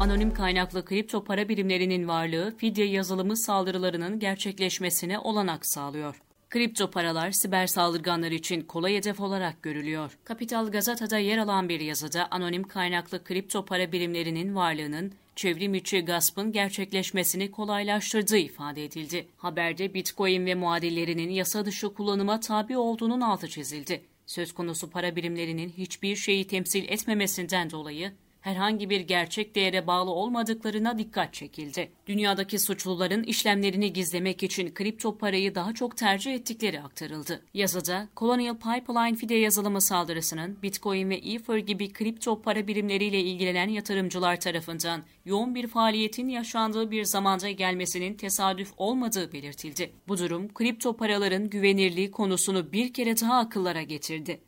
Anonim kaynaklı kripto para birimlerinin varlığı fidye yazılımı saldırılarının gerçekleşmesine olanak sağlıyor. Kripto paralar siber saldırganlar için kolay hedef olarak görülüyor. Kapital Gazeta'da yer alan bir yazıda anonim kaynaklı kripto para birimlerinin varlığının çevrim içi gaspın gerçekleşmesini kolaylaştırdığı ifade edildi. Haberde Bitcoin ve muadillerinin yasa dışı kullanıma tabi olduğunun altı çizildi. Söz konusu para birimlerinin hiçbir şeyi temsil etmemesinden dolayı herhangi bir gerçek değere bağlı olmadıklarına dikkat çekildi. Dünyadaki suçluların işlemlerini gizlemek için kripto parayı daha çok tercih ettikleri aktarıldı. Yazıda Colonial Pipeline fide yazılımı saldırısının Bitcoin ve Ether gibi kripto para birimleriyle ilgilenen yatırımcılar tarafından yoğun bir faaliyetin yaşandığı bir zamanda gelmesinin tesadüf olmadığı belirtildi. Bu durum kripto paraların güvenirliği konusunu bir kere daha akıllara getirdi.